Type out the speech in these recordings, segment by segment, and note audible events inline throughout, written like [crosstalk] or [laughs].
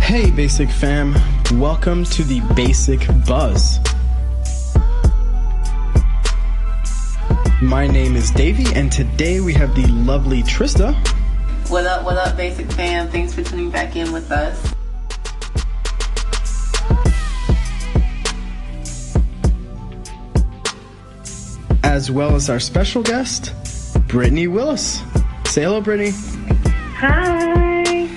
Hey, Basic Fam. Welcome to the Basic Buzz. My name is Davey, and today we have the lovely Trista. What up, what up, Basic Fam? Thanks for tuning back in with us. As well as our special guest, Brittany Willis. Say hello, Brittany. Hi.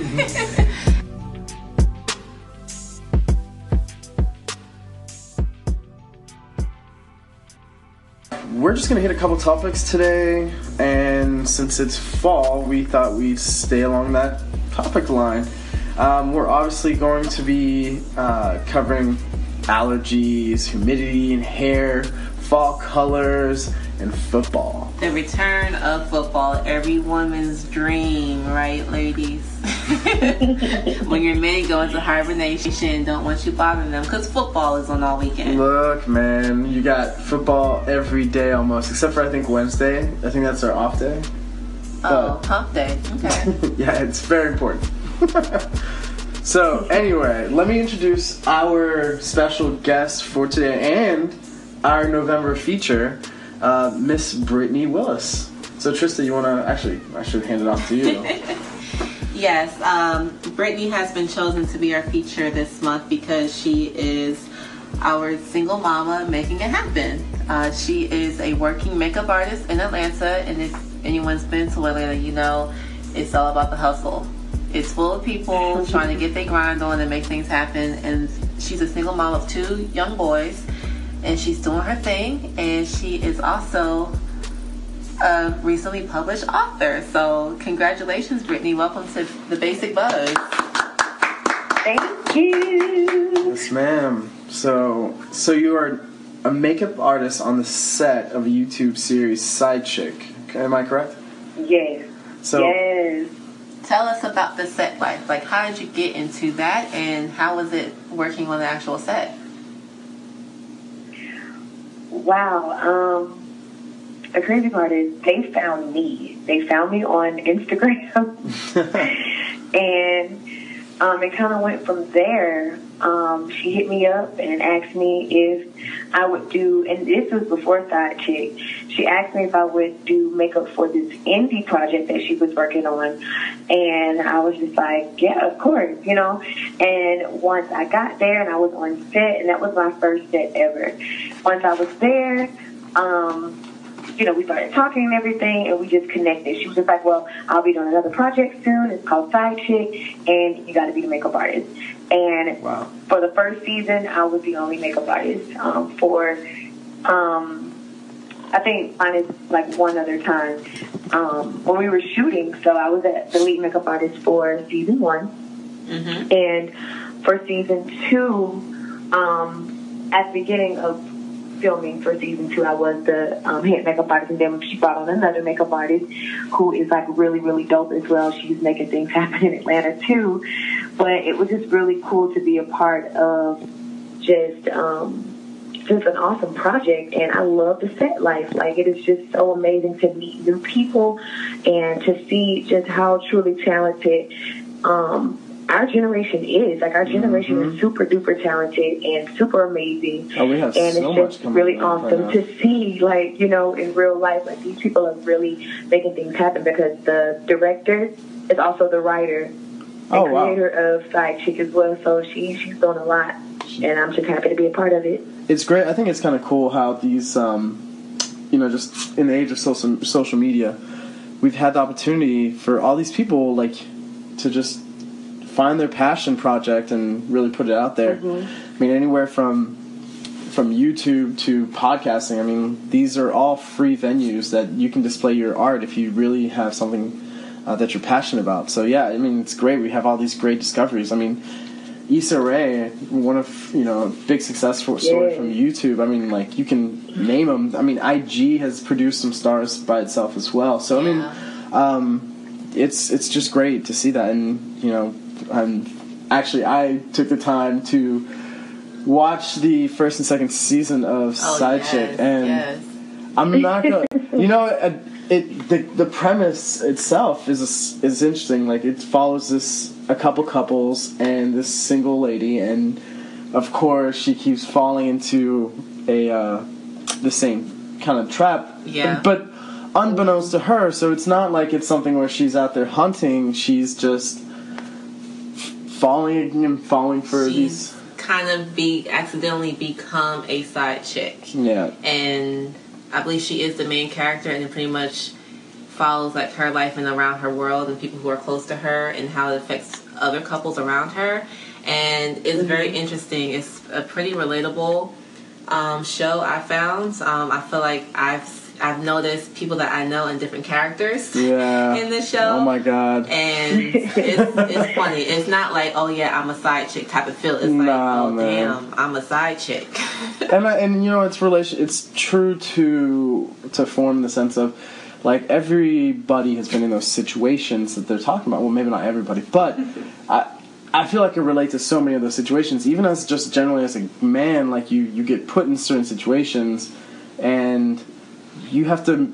We're just to hit a couple topics today, and since it's fall, we thought we'd stay along that topic line. Um, we're obviously going to be uh, covering allergies, humidity, and hair, fall colors, and football. The return of football, every woman's dream, right, ladies? [laughs] when your men go into hibernation, don't want you bothering them because football is on all weekend. Look, man, you got football every day almost, except for I think Wednesday. I think that's our off day. Oh, hump day. Okay. [laughs] yeah, it's very important. [laughs] so, anyway, let me introduce our special guest for today and our November feature, uh, Miss Brittany Willis. So, Trista, you want to actually, I should hand it off to you. [laughs] yes, um, Brittany has been chosen to be our feature this month because she is our single mama making it happen. Uh, she is a working makeup artist in Atlanta, and if anyone's been to Atlanta, you know it's all about the hustle. It's full of people [laughs] trying to get their grind on and make things happen. And she's a single mom of two young boys, and she's doing her thing. And she is also a recently published author. So, congratulations, Brittany. Welcome to the Basic Buzz. Thank you. Yes, ma'am. So, so you are a makeup artist on the set of a YouTube series, Side Chick. Am I correct? Yes. So, yes. Tell us about the set life. Like, how did you get into that, and how was it working on the actual set? Wow. Um, the crazy part is they found me. They found me on Instagram, [laughs] and um, it kind of went from there. Um, she hit me up and asked me if I would do, and this was before Side Chick. She asked me if I would do makeup for this indie project that she was working on, and I was just like, yeah, of course, you know. And once I got there and I was on set, and that was my first set ever. Once I was there, um, you know, we started talking and everything, and we just connected. She was just like, "Well, I'll be doing another project soon. It's called Side Chick, and you got to be the makeup artist." And Wow. for the first season, I was the only makeup artist. Um, for, um, I think minus like one other time um, when we were shooting. So I was at the lead makeup artist for season one, Mm-hmm. and for season two, um, at the beginning of filming for season two, I was the um, head makeup artist, and then she brought on another makeup artist who is like really, really dope as well. She's making things happen [laughs] in Atlanta too, but it was just really cool to be a part of just. Um, just an awesome project and I love the set life. Like it is just so amazing to meet new people and to see just how truly talented um our generation is. Like our generation is super duper talented and super amazing. Oh, we have and so it's just really right awesome to see like, you know, in real life, like these people are really making things happen because the director is also the writer and Oh, wow. creator of Side Chick as well. So she she's doing a lot and I'm just happy to be a part of it. it's great. I think it's kind of cool how these, um, you know, just in the age of social social media, we've had the opportunity for all these people like to just find their passion project and really put it out there. I mean, anywhere from from YouTube to podcasting. I mean, these are all free venues that you can display your art if you really have something uh, that you're passionate about. So yeah, I mean, it's great. We have all these great discoveries. I mean, Issa Rae, one of you know big success story Yeah. from YouTube. I mean, like you can name them. I mean, IG has produced some stars by itself as well. So I mean, um, it's it's just great to see that, and you know, I'm actually I took the time to watch the first and second season of Oh, Side yes, Chick, and yes. I'm not gonna. you know, [laughs] it, it the the premise itself is is interesting. Like it follows this a couple couples and this single lady, and of course she keeps falling into a uh, the same kind of trap. Yeah. But unbeknownst to her, so it's not like it's something where she's out there hunting. She's just falling and falling for She's these. kind of be accidentally become a side chick. Yeah. and I believe she is the main character, and it pretty much follows like her life and around her world and people who are close to her and how it affects other couples around her. And it's very interesting. It's a pretty relatable um, show. I found. Um, I feel like I've I've noticed people that I know in different characters Yeah. in the show. Oh my god. And it's, it's funny. It's not like, oh yeah, I'm a side chick type of feel. It's like, oh man. damn, I'm a side chick. [laughs] and I, and you know it's relation it's true to to form the sense of like everybody has been in those situations that they're talking about well maybe not everybody but i i feel like it relates to so many of those situations even as just generally as a man like you you get put in certain situations and you have to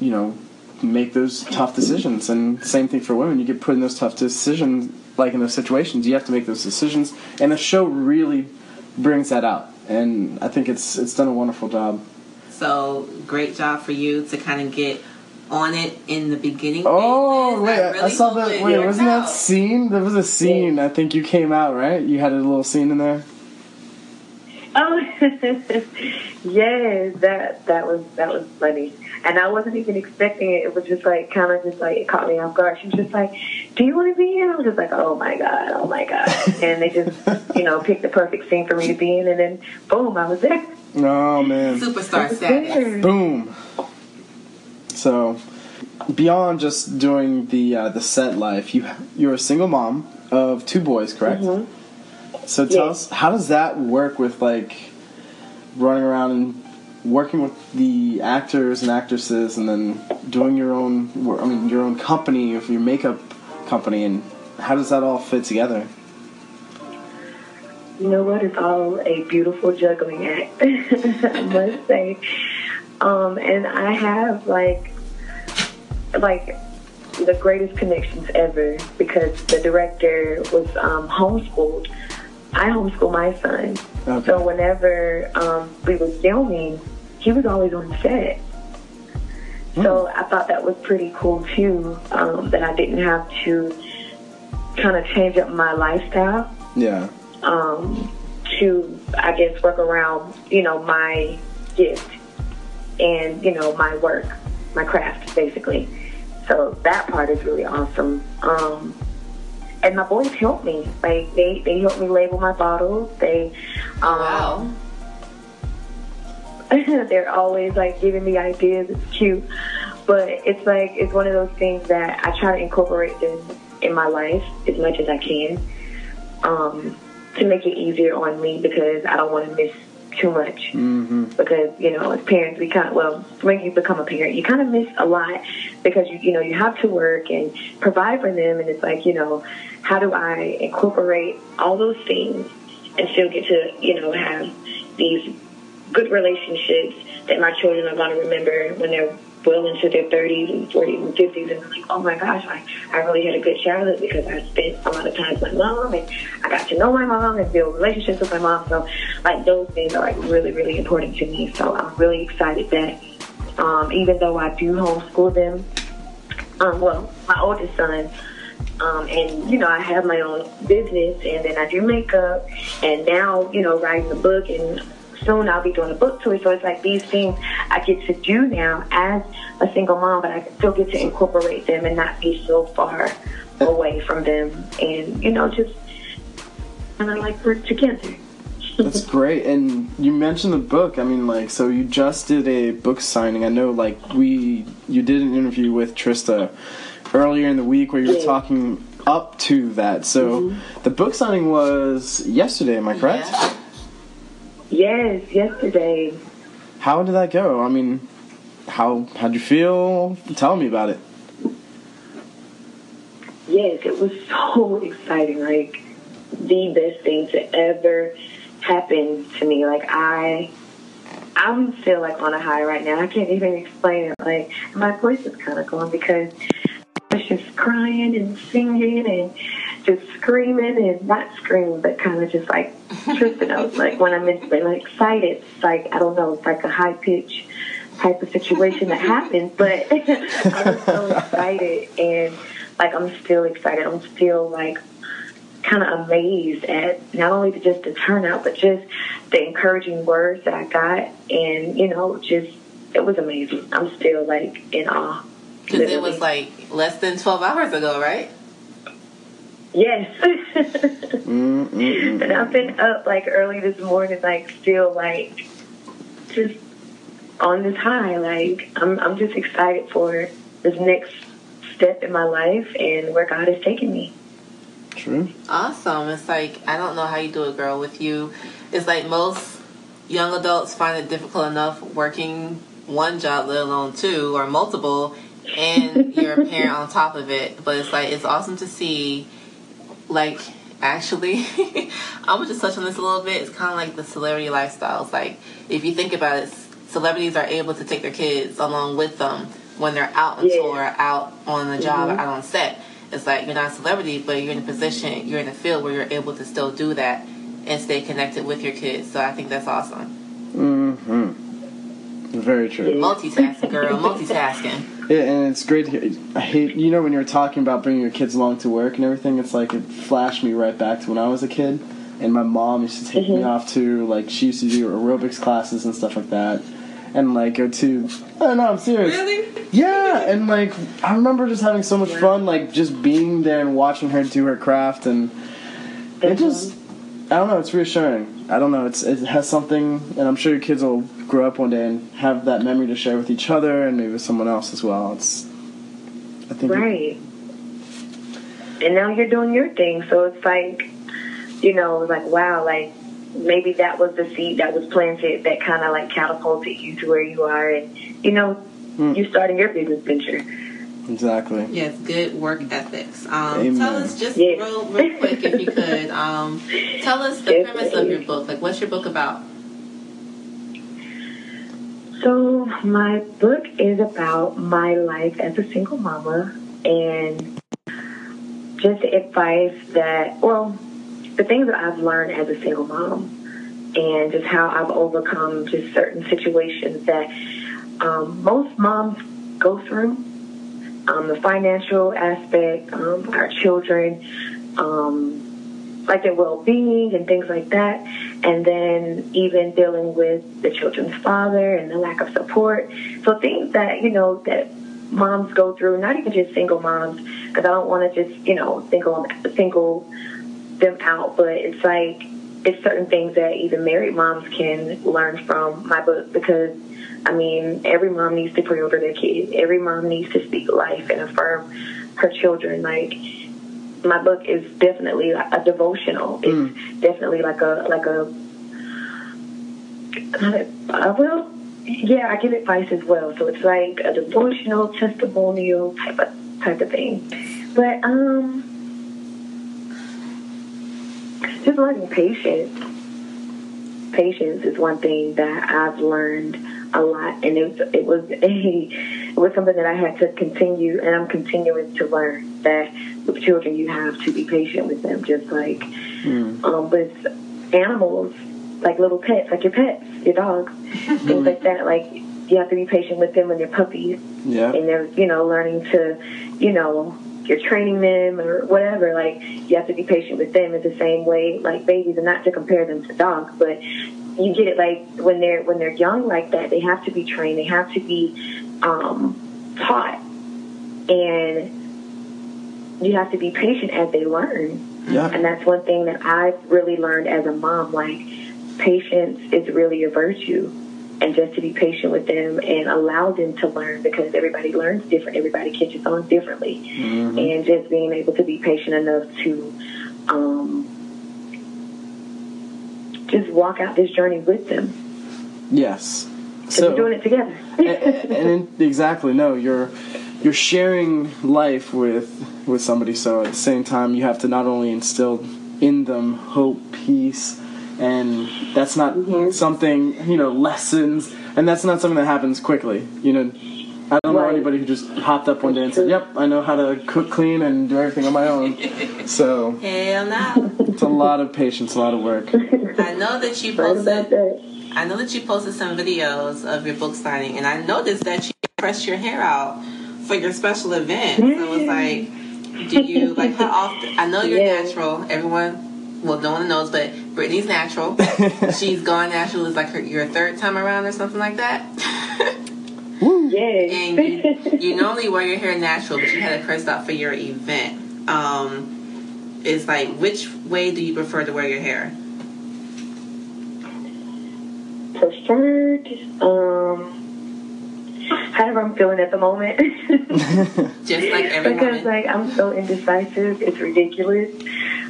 you know make those tough decisions. And same thing for women. You get put in those tough decisions like in those situations you have to make those decisions. And the show really brings that out. And i think it's it's done a wonderful job. So great job for you to kind of get on it in the beginning. oh wait I, really saw that it wait wasn't that scene? There was a scene i think you came out right? You had a little scene in there Oh, [laughs] yes, that that was that was funny, and I wasn't even expecting it. It was just like kind of just like it caught me off guard. She was just like, "Do you want to be in?" I was just like, "Oh my god, oh my god!" and they just you know picked the perfect scene for me to be in, and then boom, I was there. oh man superstar status. There. boom so beyond just doing the uh, the set life you you're a single mom of two boys correct Mhm. So tell Yes. us how does that work with like running around and working with the actors and actresses and then doing your own i mean your own company of your makeup company and how does that all fit together You know what? It's all a beautiful juggling act, [laughs] I must say. Um, and I have like, like the greatest connections ever because the director was um, homeschooled. I homeschool my son, Okay. so whenever um, we were filming, he was always on set. So I thought that was pretty cool too. Um, that I didn't have to kind of change up my lifestyle yeah um, to, I guess, work around, you know, my gift and, you know, my work, my craft, basically. So that part is really awesome. Um, and my boys help me. Like, they, they help me label my bottles. They, um, Wow. [laughs] they're always like giving me ideas. It's cute, but it's like it's one of those things that I try to incorporate them in my life as much as I can um, to make it easier on me because I don't want to miss too much. mm-hmm. Because you know, as parents, we kind of well, when you become a parent, you kind of miss a lot because you you know you have to work and provide for them, and it's like you know, how do I incorporate all those things and still get to you know have these good relationships that my children are going to remember when they're well into their 30s and 40s and 50s and they're like, oh my gosh, I, I really had a good childhood because I spent a lot of time with my mom and I got to know my mom and build relationships with my mom. So like those things are like really, really important to me. So I'm really excited that um, even though I do homeschool them, um, well, my oldest son, um, and you know, I have my own business, and then I do makeup, and now you know, writing a book, and soon I'll be doing a book tour. So it's like these things I get to do now as a single mom, but I can still get to incorporate them and not be so far away from them, and you know, just kind of like work together. That's [laughs] great. And you mentioned the book. I mean, like, so you just did a book signing. I know, like, we you did an interview with Trista earlier in the week where you were Yeah. talking up to that. So mm-hmm. the book signing was yesterday. Am I correct? Yeah. Yes, yesterday. How did that go? I mean, how how'd you feel? Tell me about it. Yes, it was [laughs] so exciting. Like the best thing to ever happen to me. Like I I'm still like on a high right now. I can't even explain it. Like my voice is kind of gone because I was just crying and singing and just screaming and not screaming, but kind of just like tripping out. [laughs] Like when I'm in, excited, it's like I don't know, it's like a high pitch type of situation that happens. But [laughs] I was so excited and like I'm still excited. I'm still like kind of amazed at not only the, just the turnout, but just the encouraging words that I got, and you know, just it was amazing. I'm still like in awe. Because it was like less than 12 hours ago, right? Yes. [laughs] And I've been up like early this morning, like still like just on this high. Like I'm, I'm just excited for this next step in my life and where God is taking me. True. Awesome. It's like, I don't know how you do it, girl, with you. It's like most young adults find it difficult enough working one job, let alone two or multiple, and you're a parent on top of it. But it's like, it's awesome to see, like, actually, [laughs] I'm gonna just touch on this a little bit. It's kind of like the celebrity lifestyles like, if you think about it, celebrities are able to take their kids along with them when they're out on Yeah. tour, out on the job, out on set. It's like you're not a celebrity, but you're in a position, you're in a field where you're able to still do that and stay connected with your kids. So I think that's awesome. Mm-hmm. Very true. Multitasking, girl, multitasking. [laughs] Yeah, and it's great to hear. I hate, you know, when you were talking about bringing your kids along to work and everything, it's like it flashed me right back to when I was a kid. And my mom used to take me mm-hmm. off to, like, she used to do aerobics classes and stuff like that. And, like, go to. Oh, no, I'm serious. Really? Yeah, and, like, I remember just having so much fun, like, just being there and watching her do her craft. And it just. I don't know, it's reassuring. I don't know, it's it has something, and I'm sure your kids will grow up one day and have that memory to share with each other and maybe with someone else as well. It's, I think, Right. And now you're doing your thing, so it's like, you know, like wow, like maybe that was the seed that was planted that kind of like catapulted you to where you are, and you know, hmm. you're starting your business venture. Exactly. Yes, good work ethics. Um, Amen. tell us just Yes. real, real quick, if you could, um, tell us the Yes, premise of your book. Like, what's your book about? So my book is about my life as a single mama and just advice that, well, the things that I've learned as a single mom and just how I've overcome just certain situations that um, most moms go through. Um, the financial aspect, um, our children, um, like their well-being and things like that, and then even dealing with the children's father and the lack of support. So things that you know that moms go through, not even just single moms, because I don't want to just you know single single them out, but it's like it's certain things that even married moms can learn from my book because I mean every mom needs to pray over their kids. Every mom needs to speak life and affirm her children. Like my book is definitely like a devotional. It's definitely like a like a a, uh, well yeah, I give advice as well. So it's like a devotional, testimonial type of type of thing. But um just learning patience. Patience is one thing that I've learned a lot, and it was, it was a [laughs] it was something that I had to continue, and I'm continuing to learn that with children you have to be patient with them, just like um, with animals, like little pets, like your pets, your dogs, things like that. Like you have to be patient with them when they're puppies Yeah. and they're you know learning to you know you're training them or whatever like you have to be patient with them in the same way like babies and not to compare them to dogs but you get it like when they're when they're young like that they have to be trained they have to be um taught and you have to be patient as they learn Yeah. and that's one thing that I've really learned as a mom. Like, patience is really a virtue. And just to be patient with them and allow them to learn because everybody learns different. Everybody catches on differently. And just being able to be patient enough to um, just walk out this journey with them. Yes. Because we're doing it together. and, and exactly no you're you're sharing life with with somebody so at the same time you have to not only instill in them hope peace and that's not mhm. something you know lessons, and that's not something that happens quickly. You know, I don't know anybody who just hopped up one day and said, "Yep, I know how to cook, clean, and do everything on my own." [laughs] so Hell no. it's a lot of patience, a lot of work. [laughs] I know that you Right about posted. that. I know that you posted some videos of your book signing, and I noticed that you pressed your hair out for your special event. So it was like, do you like how often? I know you're Yeah. natural. Everyone, well, no one knows, but Brittany's natural. [laughs] She's gone natural. Is like her, your third time around or something like that. [laughs] yeah. and you, you normally wear your hair natural, but you had it pressed out for your event. Um, it's like, which way do you prefer to wear your hair? Preferred, um, however I'm feeling at the moment. [laughs] Just like every because woman. like I'm so indecisive, it's ridiculous.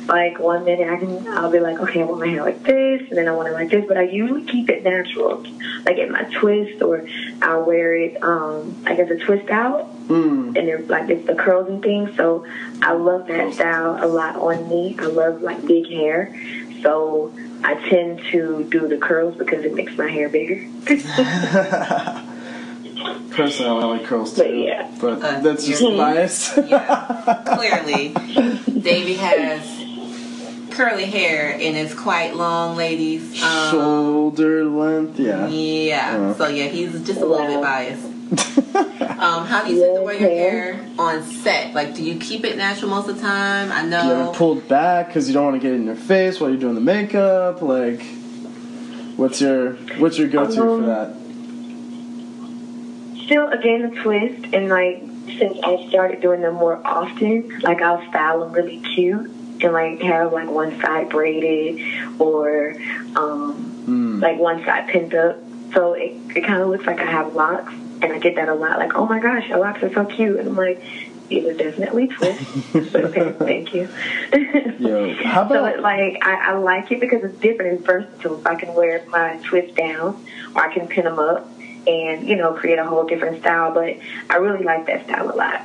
Like one minute I can, I'll be like, okay, I want my hair like this, and then I want it like this. But I usually keep it natural, like in my twist, or I'll wear it, um, like as a twist out, Mm. and then like it's the curls and things. So I love that style a lot on me. I love like big hair, so I tend to do the curls because it makes my hair bigger. [laughs] Personally, I like curls too, But yeah. but Uh, that's just you're- biased. Yeah, clearly, [laughs] Davey has curly hair and it's quite long, ladies. Um, Shoulder length, yeah. yeah. Uh. So yeah, he's just a little bit biased. [laughs] Um, how do you tend to wear your Yeah. hair on set? Like, do you keep it natural most of the time? I Do you have know. pulled back because you don't want to get it in your face while you're doing the makeup? Like, what's your what's your go-to Um, for that? Still, again, a twist, and like since I started doing them more often, like I'll style them really cute and like have like one side braided or um, Mm. like one side pinned up, so it, it kind of looks like I have locks, and I get that a lot. Like, oh my gosh, your locks are so cute, and I'm like, these are definitely twists. [laughs] but okay, thank you. [laughs] Yo, how So about it, like I, I like it because it's different. It's versatile. I can wear my twist down, or I can pin them up, and you know create a whole different style. But I really like that style a lot,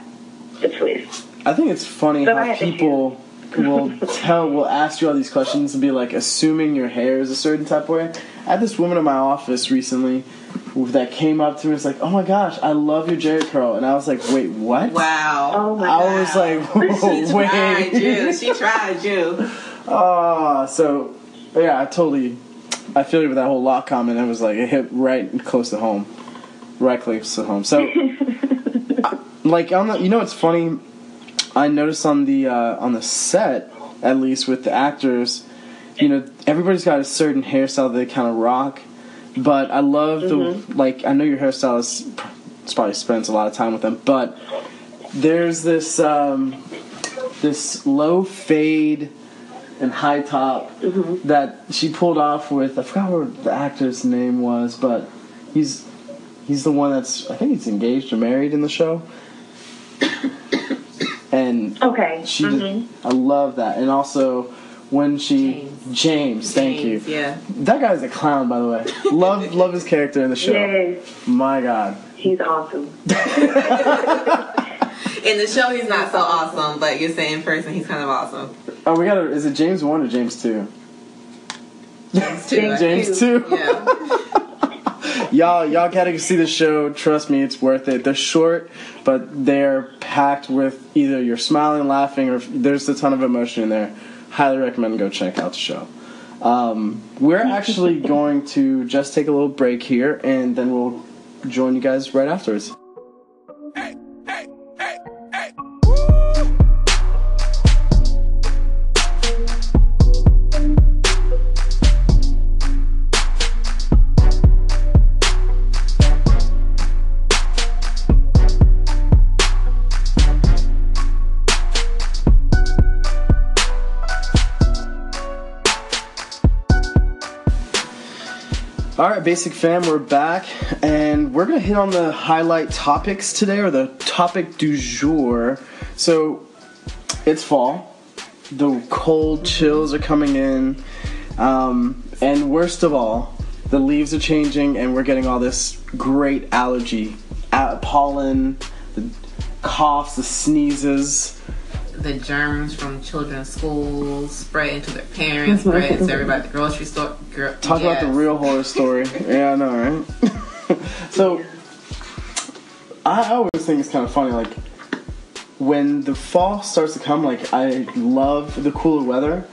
the twist. I think it's funny So how people will tell will ask you all these questions and be like assuming your hair is a certain type of way. I had this woman in my office recently that came up to me and was like, "Oh my gosh, I love your Jheri curl," and I was like, "Wait, what?" Wow. Oh my I god! was like, [laughs] She tried you. She tried you. Ah, so yeah, I totally, I feel you with that whole lock comment. It was like it hit right close to home, right close to home. So, [laughs] I- like on the, you know, it's funny. I noticed on the uh, on the set, at least with the actors, you know, everybody's got a certain hairstyle they kind of rock. But I love the like. I know your hairstylist probably spends a lot of time with them, but there's this um, this low fade and high top that she pulled off with. I forgot what the actor's name was, but he's he's the one that's I think he's engaged or married in the show. And Okay. she, mhm. did, I love that, and also when she James. James, thank James, you. Yeah. That guy's a clown, by the way. love [laughs] love his character in the show. Yes, My God. he's awesome. [laughs] In the show, he's not so awesome, but you're saying in person, he's kind of awesome. Oh, we gotta. Is it James one or James two? James too. [laughs] James James two. Yeah. Y'all y'all gotta see the show. Trust me it's worth it. They're short but they're packed with either you're smiling laughing or there's a ton of emotion in there. Highly recommend go check out the show. Um, we're actually going to just take a little break here and then we'll join you guys right afterwards All right, Basic Fam, we're back, and we're gonna hit on the highlight topics today, or the topic du jour. So, it's fall. The cold chills are coming in, um, and worst of all, the leaves are changing, and we're getting all this great allergy, pollen, the coughs, the sneezes. The germs from children's schools spread into their parents, spread into everybody at the grocery store. Girl, Talk about the real horror story. [laughs] yeah, I know, right? [laughs] so, I I always think it's kind of funny, like, when the fall starts to come, like, I love the cooler weather,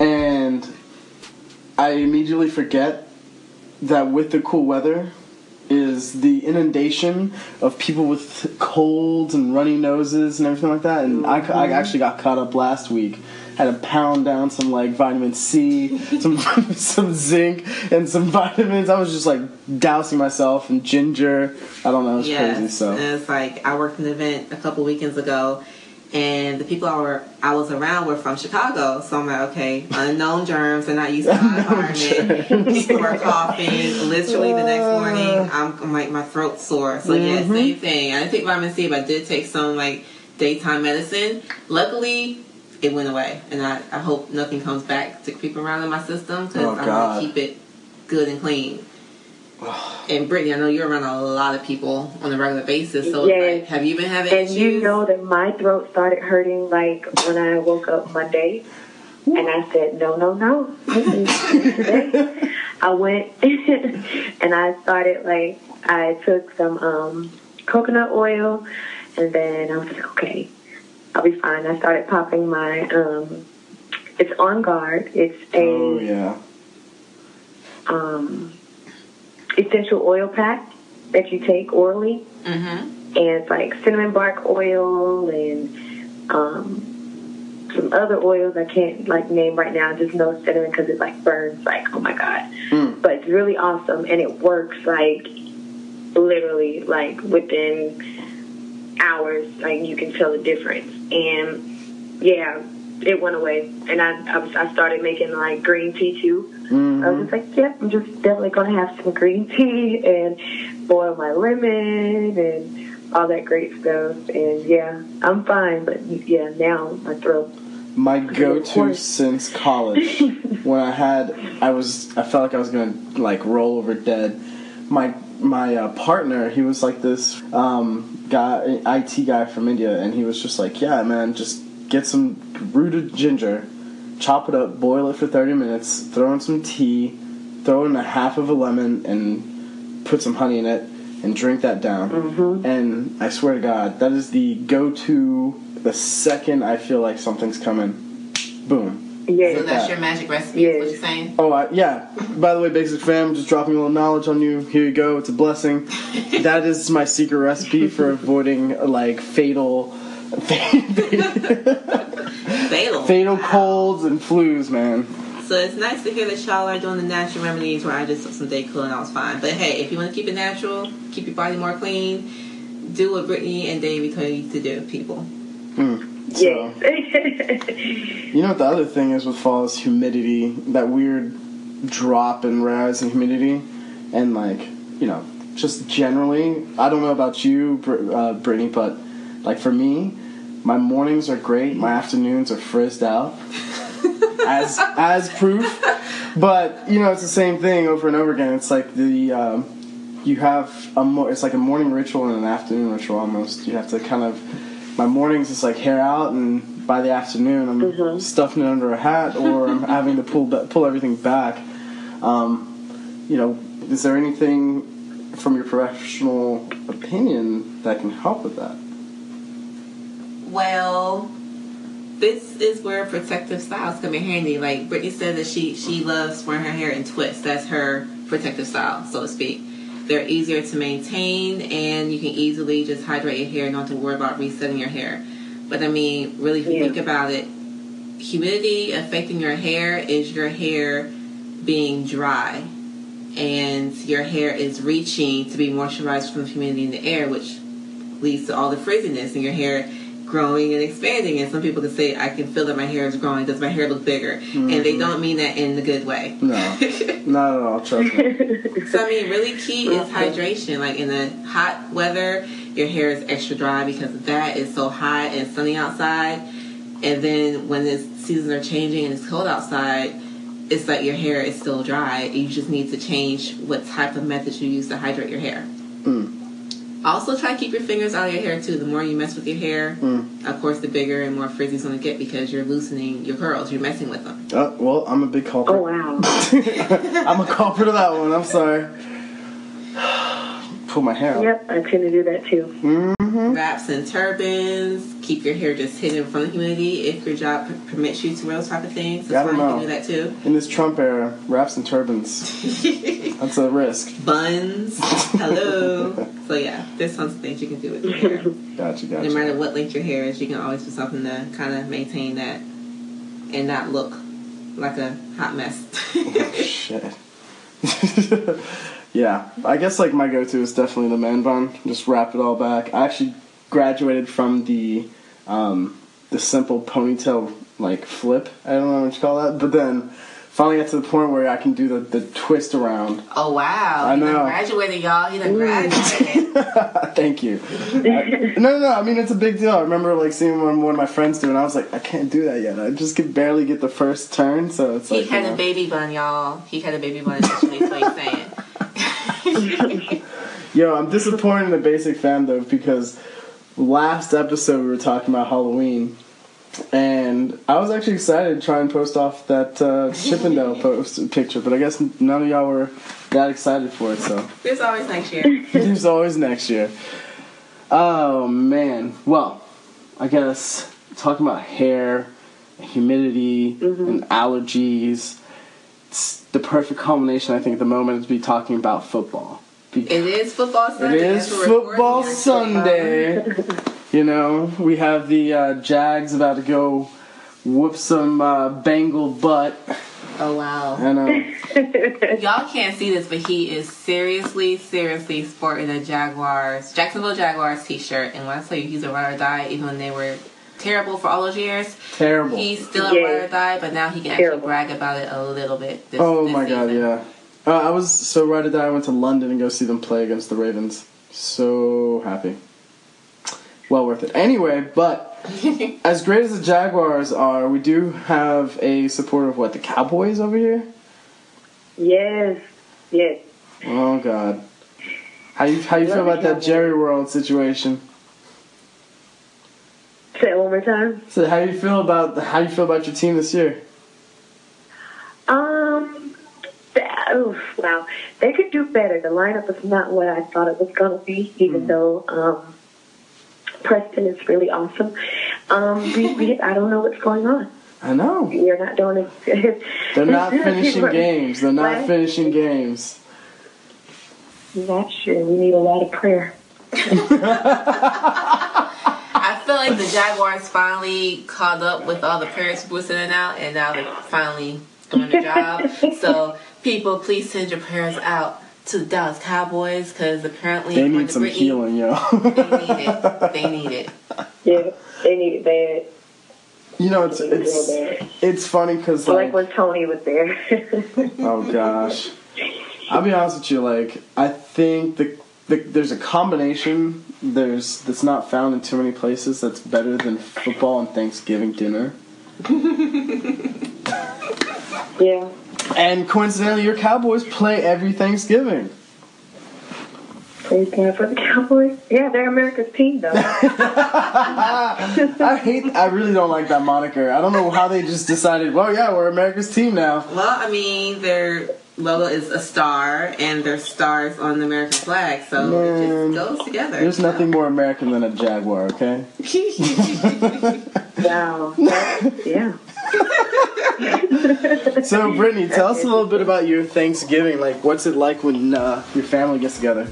and I immediately forget that with the cool weather is the inundation of people with colds and runny noses and everything like that. And I, I mm-hmm. actually got caught up last week. Had to pound down some like vitamin C, [laughs] some [laughs] some zinc, and some vitamins. I was just like dousing myself in ginger. I don't know, it was Yes, crazy. So it's like I worked an event a couple weekends ago, and the people I were I was around were from Chicago. So I'm like, okay, unknown [laughs] germs. They're not used to my environment. People were coughing. Literally the next morning, I'm, I'm like my throat's sore. So yeah, Mm-hmm. same thing. I didn't take vitamin C, but I did take some like daytime medicine. Luckily. It went away, and I, I hope nothing comes back to creep around in my system because Oh, I God. want to keep it good and clean. And Brittany, I know you're around a lot of people on a regular basis. So, Yes. like, have you been having And issues? you know that my throat started hurting like when I woke up Monday. And I said, no, no, no. [laughs] I went [laughs] and I started like, I took some um, coconut oil and then I was like, okay, I'll be fine. I started popping my, um, it's on guard. It's a oh yeah, um, essential oil pack that you take orally. Mm-hmm. and it's like cinnamon bark oil and um, some other oils I can't like name right now. Just know cinnamon because it like burns like oh my god. Mm. But it's really awesome and it works like literally like within hours. Like you can tell the difference and yeah. It went away, and I I, I started making like green tea too. I Mhm. was just like, yep, I'm just definitely gonna have some green tea and boil my lemon and all that great stuff. And yeah, I'm fine, but yeah, now my throat. my go-to since college [laughs] when I had I was I felt like I was gonna like roll over dead. My my uh, partner he was like this um, guy IT guy from India and he was just like yeah man just get some rooted ginger, chop it up, boil it for thirty minutes, throw in some tea, throw in a half of a lemon and put some honey in it and drink that down. Mm-hmm. And I swear to God, that is the go-to. The second I feel like something's coming, boom. Yeah, So that's your magic recipe. Is what you're saying? Oh I, yeah. By the way, Basic Fam, just dropping a little knowledge on you. Here you go. It's a blessing. [laughs] that is my secret recipe for avoiding like fatal, Fatal. fatal colds and flus, man. So it's nice to hear that y'all are doing the natural remedies where I just took some DayQuil and I was fine. But hey, if you want to keep it natural, keep your body more clean, do what Brittany and Davey tell you to do, people. Mm. So, yes. you know what the other thing is with fall is humidity. That weird drop and rise in humidity, and like you know, just generally. I don't know about you, Br- uh, Brittany, but like for me, my mornings are great. My afternoons are frizzed out, [laughs] as as proof. But you know, it's the same thing over and over again. It's like the um, you have a more. It's like a morning ritual and an afternoon ritual almost. You have to kind of. My mornings is like hair out, and by the afternoon, I'm Mhm. stuffing it under a hat, or I'm [laughs] having to pull ba- pull everything back. Um, you know, is there anything from your professional opinion that can help with that? Well, this is where protective styles come in handy. Like Brittany said that she she loves wearing her hair in twists. That's her protective style, so to speak. They're easier to maintain, and you can easily just hydrate your hair, and not to worry about resetting your hair. But I mean, really, if you Yeah. think about it, humidity affecting your hair is your hair being dry, and your hair is reaching to be moisturized from the humidity in the air, which leads to all the frizziness in your hair growing and expanding. And some people can say, I can feel that my hair is growing. Does my hair look bigger? And they mm-hmm. don't mean that in the good way. No, not at all. Trust me. [laughs] So I mean, really key is hydration. Like in the hot weather, your hair is extra dry because that is so hot and sunny outside. And then when the seasons are changing and it's cold outside, it's like your hair is still dry. You just need to change what type of method you use to hydrate your hair. Mm. Also, try to keep your fingers out of your hair too. The more you mess with your hair, Mm. of course, the bigger and more frizzy it's going to get because you're loosening your curls. You're messing with them. Uh, well, I'm a big culprit. Oh wow. [laughs] I'm a culprit of that one. I'm sorry. Pull my hair out. yep, I tend to do that too. Mm-hmm. Wraps and turbans. Keep your hair just hidden from the humidity if your job p- permits you to wear those type of things. I That's don't fine. You can do that too. In this Trump era, wraps and turbans. [laughs] that's a risk. Buns. Hello. [laughs] so yeah, there's tons of things you can do with your hair. Gotcha, no matter what length your hair is, you can always do something to kind of maintain that and not look like a hot mess. oh, Shit. [laughs] yeah, I guess like my go-to is definitely the man bun. Just wrap it all back. I actually graduated from the um, the simple ponytail like flip. I don't know what you call that, but then finally got to the point where I can do the, the twist around. oh wow! I He know. graduated, y'all. He done graduated. [laughs] Thank you. I- no, no. I mean, it's a big deal. I remember like seeing one, one of my friends do, it, and I was like, I can't do that yet. I just could barely get the first turn, so it's he like. He had you a baby bun, y'all. He had a baby bun is what he's saying. [laughs] Yo, I'm disappointed in the Basic Fam though because last episode we were talking about Halloween, and I was actually excited to try and post off that uh, Chippendale [laughs] post picture, but I guess none of y'all were that excited for it. So There's always next year. [laughs] there's always next year. Oh man, well, I guess talking about hair, and humidity, and allergies. It's the perfect culmination, I think, at the moment to be talking about football. Be- It is football Sunday. it is That's what we're football Sunday. you know, we have the uh, Jags about to go whoop some uh, Bengal butt. Oh wow. I know. [laughs] Y'all can't see this, but he is seriously, seriously sporting a Jaguars, Jacksonville Jaguars t-shirt. And when I tell you he's a ride or die, even when they were terrible for all those years, Terrible. he's still a Yeah. ride or die. But now he can actually Terrible. brag about it a little bit. This, oh this my god, yeah. Uh, I was so right at that. I went to London and go see them play against the Ravens. So happy. Well worth it. Anyway, but [laughs] as great as the Jaguars are, we do have a support of what the Cowboys over here. Yes, yes. Oh God. How you how you feel about that Jerry World situation? Say it one more time. So how do you feel about how do you feel about your team this year? Um, oof, wow, they could do better. The lineup is not what I thought it was going to be, even though um, Prescott is really awesome. Um, we, we, [laughs] I don't know what's going on. I know You're not doing it. [laughs] they're not [laughs] finishing games. They're not Right? finishing games. Not sure. We need a lot of prayer. I feel like the Jaguars finally caught up with all the parents who were sending out, and now they're finally doing the job. [laughs] so, people, please send your parents out to the Dallas Cowboys because apparently They need some Brittany, healing, yo. They need it. [laughs] They need it. Yeah, they need it bad. you know, it's They it it's it's funny because Like like when Tony was there. oh gosh, I'll be honest with you. Like I think the, the there's a combination there's that's not found in too many places that's better than football and Thanksgiving dinner. [laughs] yeah. And coincidentally, your Cowboys play every Thanksgiving. Praise God for the Cowboys. Yeah, they're America's team, though. [laughs] I hate. I really don't like that moniker. I don't know how they just decided. Well, yeah, we're America's team now. Well, I mean, their logo is a star, and their star is on the American flag, so Man, it just goes together. There's nothing more American than a Jaguar. Okay. [laughs] wow. yeah. [laughs] So, Brittany, tell us a little bit about your Thanksgiving. Like, what's it like when uh, your family gets together?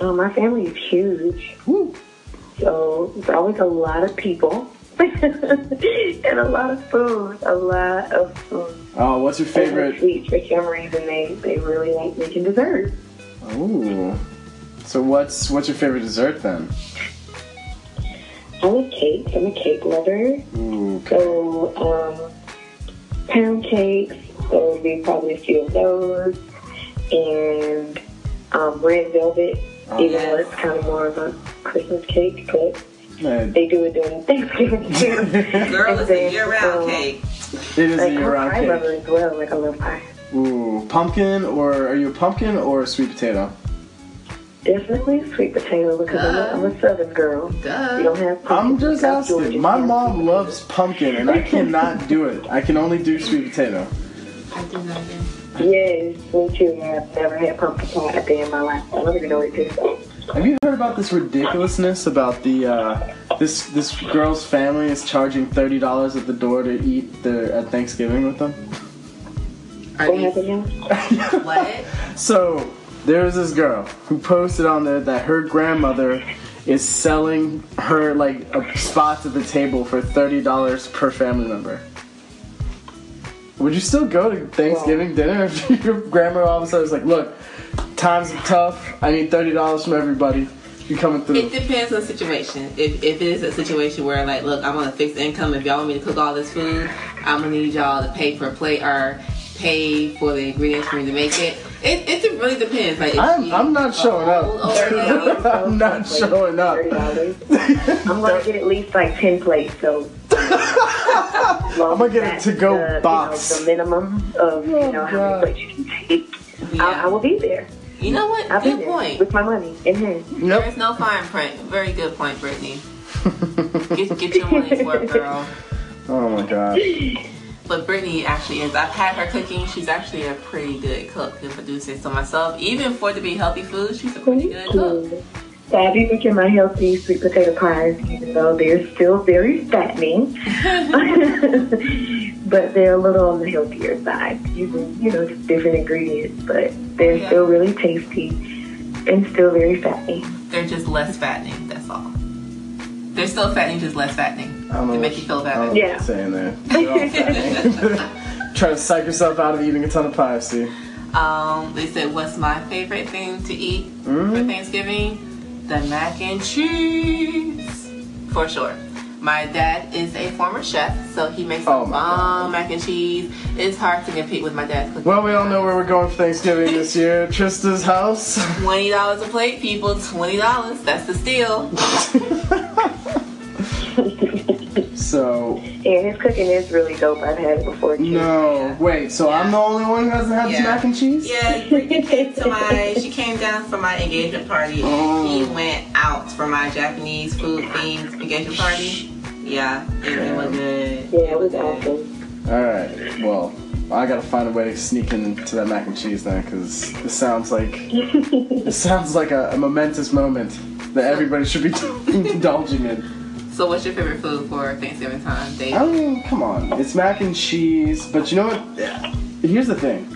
Uh, my family is huge, Woo. so it's always a lot of people [laughs] and a lot of food. A lot of food. Oh, what's your favorite? sweets, for some reason, they, they really like making dessert. Ooh. So, what's what's your favorite dessert then? I like cakes. I'm a cake lover. Ooh. Okay. So, um, pound cakes, so we probably a few of those. And um, red velvet, Oh, even though it's kind of more of a Christmas cake, but Man, they do it during Thanksgiving too. [laughs] Girl, it's a year-round um, cake. it is a Like, a year-round pie lover cake. as well. Like, I love pie. Ooh, pumpkin or are you a pumpkin or a sweet potato? Definitely sweet potato because I'm, a, I'm a southern girl. Duh. You don't have pumpkin. I'm pumpkin in just South Georgia. asking. My mom loves pumpkin, and I [laughs] cannot do it. I can only do sweet potato. I do that again. Yes, me too. I've never had pumpkin pie a day in my life. I don't even know what it tastes like. Have you heard about this ridiculousness about the uh, this this girl's family is charging thirty dollars at the door to eat there at Thanksgiving with them? Are What these, happened now? [laughs] what? So there was this girl who posted on there that her grandmother is selling her like a spot at the table for thirty dollars per family member. Would you still go to Thanksgiving dinner if [laughs] your grandma all of a sudden is like, "Look, times are tough. I need thirty dollars from everybody. You coming through? It depends on the situation. If, if it is a situation where, like, look, I'm on a fixed income. If y'all want me to cook all this food, I'm gonna need y'all to pay per plate or pay for the ingredients for me to make it. It, it really depends. Like, if I'm- I'm not showing up. old, old lady- I'm not showing up. I'm gonna get at least like ten plates. So [laughs] I'm gonna get a to-go the, you box. know, the minimum of you oh, know how many plates you can take. Yeah. I, I will be there. You know what? I'll be Good there point. with my money in hand. There Yep. is no fine print. Very good point, Brittany. Get, get your money's worth, [laughs] girl. Oh my god. But Brittany actually is. I've had her cooking. She's actually a pretty good cook and producer. So myself, even for it to be healthy food, she's a pretty good cook. So I'll be making my healthy sweet potato pies, even though they're still very fattening. [laughs] [laughs] but they're a little on the healthier side, using, you know, just different ingredients. But they're Yeah. still really tasty and still very fattening. They're just less fattening. That's all. They're still fattening, just less fattening. I don't know To make what you feel I don't know better. Yeah. saying that. You're [laughs] all fattening. [laughs] Try to psych yourself out of eating a ton of pie, see? Um, they said, "What's my favorite thing to eat for Mm. Thanksgiving?" The mac and cheese, for sure. My dad is a former chef, so he makes Oh some my God. bomb mac and cheese. It's hard to compete with my dad's cooking. Well, we all know where we're going for Thanksgiving this year. [laughs] Trista's house. Twenty dollars a plate, people. Twenty dollars. That's the steal. [laughs] [laughs] So, Yeah, his cooking is really dope. I've had it before too. no. Yeah. Wait, so I'm the only one who hasn't had this Yeah. mac and cheese? Yeah, Brittany came to my. She came down for my engagement party. Oh. He went out for my Japanese food themed engagement party. Yeah, it, it was good. Yeah, it was awesome. Alright, well, I gotta find a way to sneak into that mac and cheese then, because this sounds like. [laughs] This sounds like a, a momentous moment that everybody should be [laughs] indulging in. So, what's your favorite food for Thanksgiving time, Dave? I mean, come on. It's mac and cheese, but you know what? Here's the thing.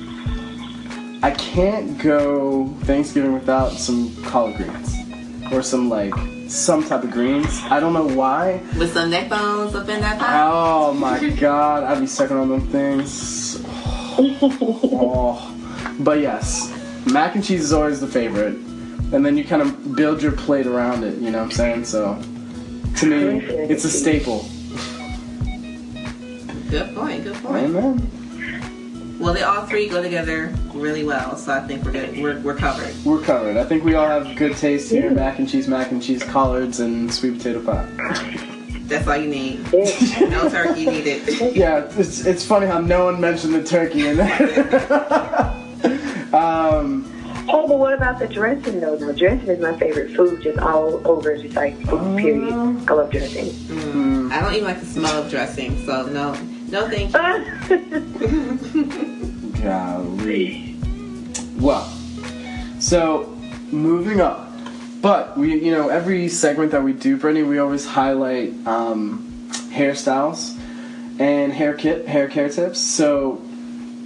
I can't go Thanksgiving without some collard greens. Or some, like, some type of greens. I don't know why. With some neck bones up in that pot. Oh my [laughs] god, I'd be sucking on them things. [laughs] Oh. But yes, mac and cheese is always the favorite. And then you kind of build your plate around it, you know what I'm saying? So, to me, it's a staple. Good point. Good point. Amen. Well, they all three go together really well, so I think we're good. We're, we're covered. We're covered. I think we all have good taste here. Mac and cheese, mac and cheese, collards, and sweet potato pie. That's all you need. Yeah. No turkey needed. [laughs] Yeah, it's, it's funny how no one mentioned the turkey in there. [laughs] um, Oh, but what about the dressing though? No, dressing is my favorite food, just all over, just like food, period. I love dressing. Mm, I don't even like the smell of dressing, so no, no thank you. [laughs] golly. Well, so moving up. But we, you know, every segment that we do, Brittany, we always highlight um, hairstyles and hair kit, hair care tips. So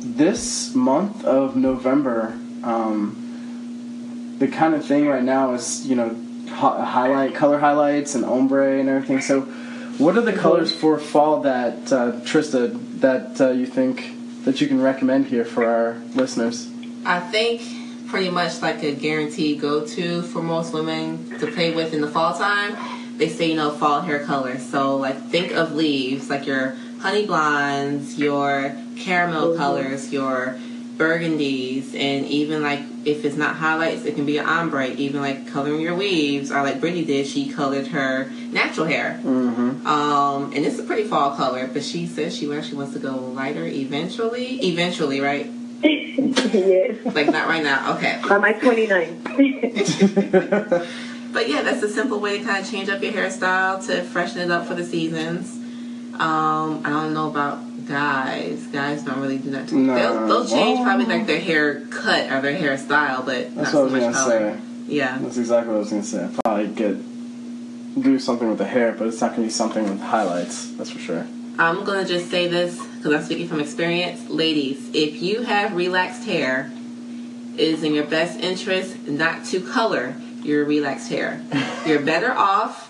this month of November, um, the kind of thing right now is, you know, hi- highlight, color highlights and ombre and everything. So, what are the colors for fall that uh, Trista that uh, you think that you can recommend here for our listeners? I think pretty much like a guaranteed go-to for most women to play with in the fall time. They say you know fall hair colors, so like think of leaves, like your honey blondes, your caramel colors, your burgundies, and even like if it's not highlights, it can be an ombre. Even like coloring your weaves, or like Brittany did, she colored her natural hair. Mm-hmm. Um, and it's a pretty fall color, but she says she actually wants to go lighter eventually. Eventually, right? yes. [laughs] [laughs] Like not right now. Okay. By my 29. [laughs] But yeah, that's a simple way to kind of change up your hairstyle to freshen it up for the seasons. Um, I don't know about guys. Guys don't really do that too. No. They'll, they'll change Well- probably like their hair cut or their hairstyle, but That's what I not so was much gonna color. say. Yeah. That's exactly what I was gonna say. I'd probably get do something with the hair, but it's not gonna be something with highlights. That's for sure. I'm gonna just say this because I'm speaking from experience. Ladies, if you have relaxed hair, it is in your best interest not to color your relaxed hair. You're better off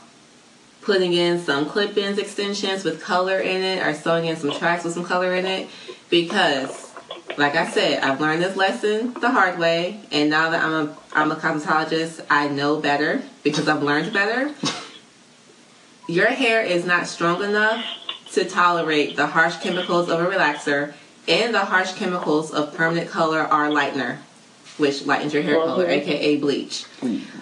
putting in some clip-ins extensions with color in it or sewing in some tracks with some color in it because like I said, I've learned this lesson the hard way and now that I'm a I'm a cosmetologist, I know better because I've learned better. [laughs] Your hair is not strong enough to tolerate the harsh chemicals of a relaxer and the harsh chemicals of permanent color or lightener, which lightens your hair color, Mhm. aka bleach.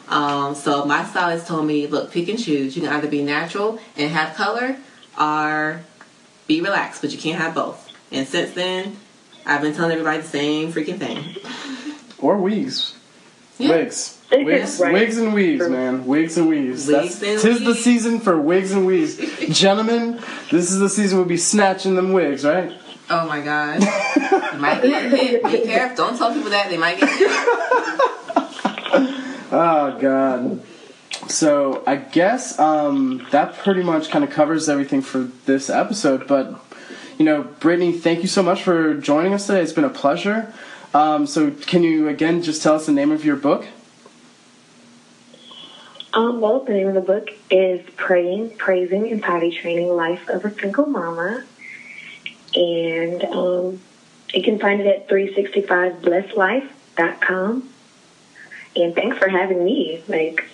Um, so my stylist told me, look, pick and choose. You can either be natural and have color, or be relaxed, but you can't have both. And since then, I've been telling everybody the same freaking thing. Or wigs. Yeah. Wigs. Wigs, Right. wigs and weaves, man. Wigs and weaves. Wigs That's, and tis the season for wigs and weaves. [laughs] Gentlemen, this is the season we'll be snatching them wigs, right? Oh my god. you might get hit. Be careful. Don't tell people that. They might get hit. [laughs] Oh god. So I guess um, that pretty much kind of covers everything for this episode. But you know, Brittany, thank you so much for joining us today. It's been a pleasure. Um, so can you again just tell us the name of your book? Um, well, the name of the book is Praying, Praising, and Potty Training Life of a Single Mama. And um, you can find it at 365blesslife.com. And thanks for having me. Like,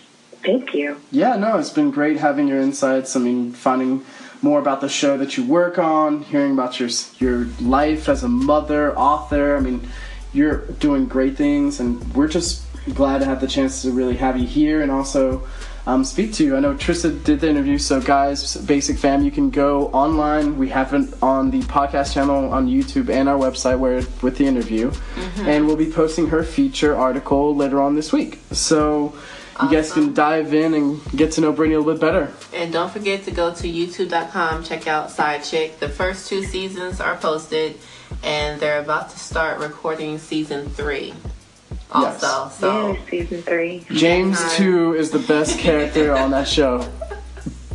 thank you. Yeah, no, it's been great having your insights. I mean, finding more about the show that you work on, hearing about your your life as a mother, author. I mean, you're doing great things, and we're just glad to have the chance to really have you here and also um, speak to you. I know Trista did the interview, so guys, Basic Fam, you can go online. We have it on the podcast channel on YouTube and our website where with the interview, and we'll be posting her feature article later on this week. So. You guys can dive in and get to know Brittany a little bit better. And don't forget to go to youtube.com, check out Side Chick. The first two seasons are posted, and they're about to start recording season three. Also, Yes. so Yes, season three. James Time. 2 is the best character on that show.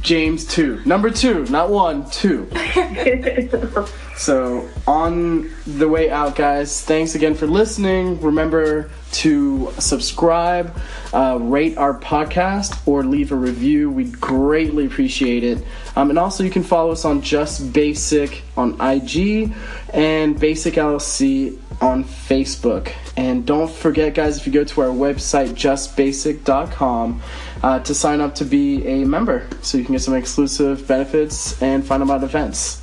James 2. Number 2, not 1, 2. [laughs] So, on the way out, guys, thanks again for listening. Remember to subscribe, uh, rate our podcast, or leave a review. We'd greatly appreciate it. Um, and also, you can follow us on Just Basic on IG and Basic LLC on Facebook. And don't forget, guys, if you go to our website, justbasic.com, uh, to sign up to be a member so you can get some exclusive benefits and find out about events.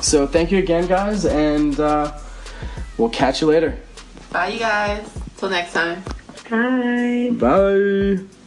So thank you again, guys, and uh, we'll catch you later. bye, you guys. Till next time. Bye. Bye.